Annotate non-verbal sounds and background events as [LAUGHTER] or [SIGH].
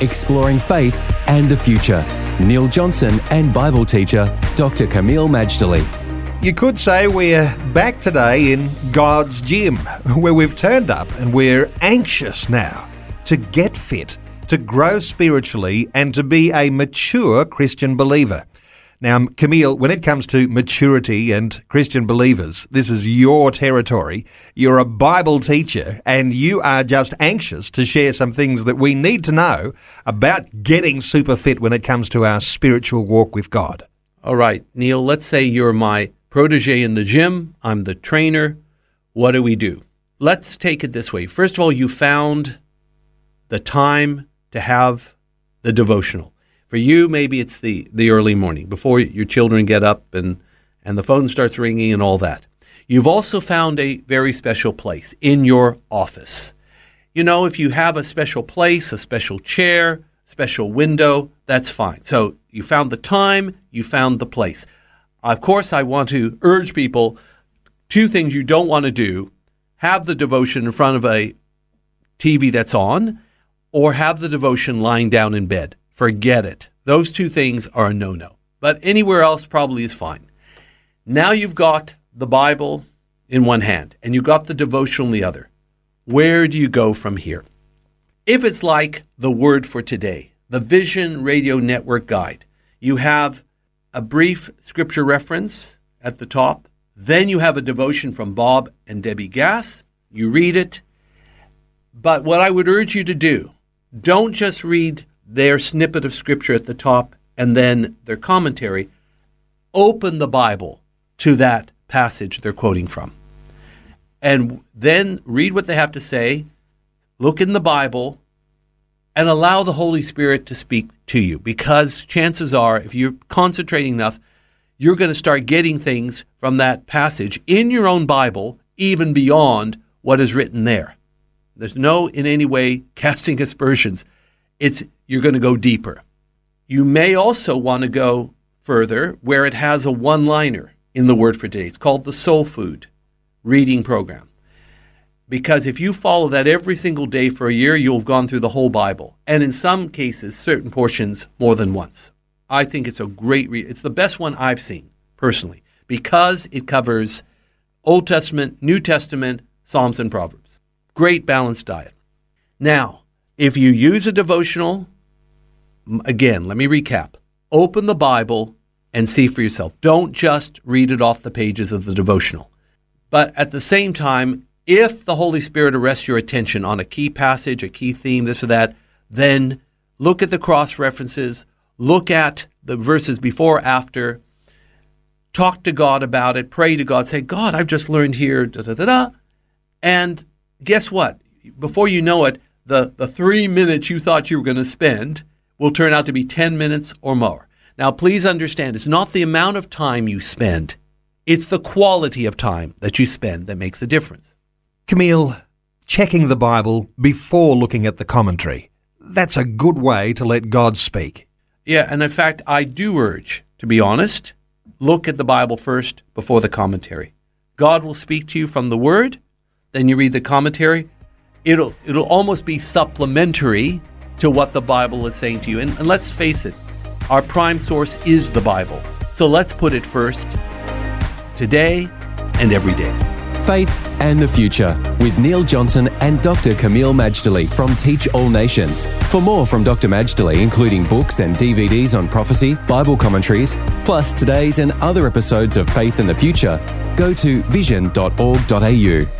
exploring faith and the future. Neil Johnson and Bible teacher Dr. Kameel Majdali. You could say we're back today in God's gym, [LAUGHS] where we've turned up and we're anxious now to get fit, to grow spiritually, and to be a mature Christian believer. Now, Kameel, when it comes to maturity and Christian believers, this is your territory. You're a Bible teacher and you are just anxious to share some things that we need to know about getting super fit when it comes to our spiritual walk with God. All right, Neil, let's say you're my protege in the gym. I'm the trainer. What do we do? Let's take it this way. First of all, you found the time to have the devotional. For you, maybe it's the, the early morning before your children get up and, and the phone starts ringing and all that. You've also found a very special place in your office. You know, if you have a special place, a special chair, special window, that's fine. So you found the time, you found the place. Of course, I want to urge people two things you don't want to do have the devotion in front of a TV that's on, or have the devotion lying down in bed forget it. Those two things are a no no. But anywhere else probably is fine. Now you've got the Bible in one hand and you've got the devotional in the other. Where do you go from here? If it's like the word for today, the Vision Radio Network Guide, you have a brief scripture reference at the top. Then you have a devotion from Bob and Debbie Gass. You read it. But what I would urge you to do, don't just read their snippet of scripture at the top and then their commentary, open the Bible to that passage they're quoting from. And then read what they have to say, look in the Bible, and allow the Holy Spirit to speak to you. Because chances are, if you're concentrating enough, you're going to start getting things from that passage in your own Bible, even beyond what is written there. There's no, in any way, [LAUGHS] casting aspersions. It's you're going to go deeper. You may also want to go further where it has a one liner in the word for today. It's called the Soul Food reading program. Because if you follow that every single day for a year, you'll have gone through the whole Bible. And in some cases, certain portions more than once. I think it's a great read. It's the best one I've seen personally because it covers Old Testament, New Testament, Psalms, and Proverbs. Great balanced diet. Now, if you use a devotional again, let me recap. Open the Bible and see for yourself. Don't just read it off the pages of the devotional. But at the same time, if the Holy Spirit arrests your attention on a key passage, a key theme, this or that, then look at the cross references, look at the verses before, after, talk to God about it, pray to God, say, God, I've just learned here, da da da da. And guess what? Before you know it, the, the three minutes you thought you were going to spend will turn out to be 10 minutes or more. Now, please understand, it's not the amount of time you spend, it's the quality of time that you spend that makes the difference. Kameel, checking the Bible before looking at the commentary. That's a good way to let God speak. Yeah, and in fact, I do urge, to be honest, look at the Bible first before the commentary. God will speak to you from the Word, then you read the commentary. It'll, it'll almost be supplementary to what the Bible is saying to you. And, and let's face it, our prime source is the Bible. So let's put it first today and every day. Faith and the Future with Neil Johnson and Dr. Kameel Majdali from Teach All Nations. For more from Dr. Majdali, including books and DVDs on prophecy, Bible commentaries, plus today's and other episodes of Faith and the Future, go to vision.org.au.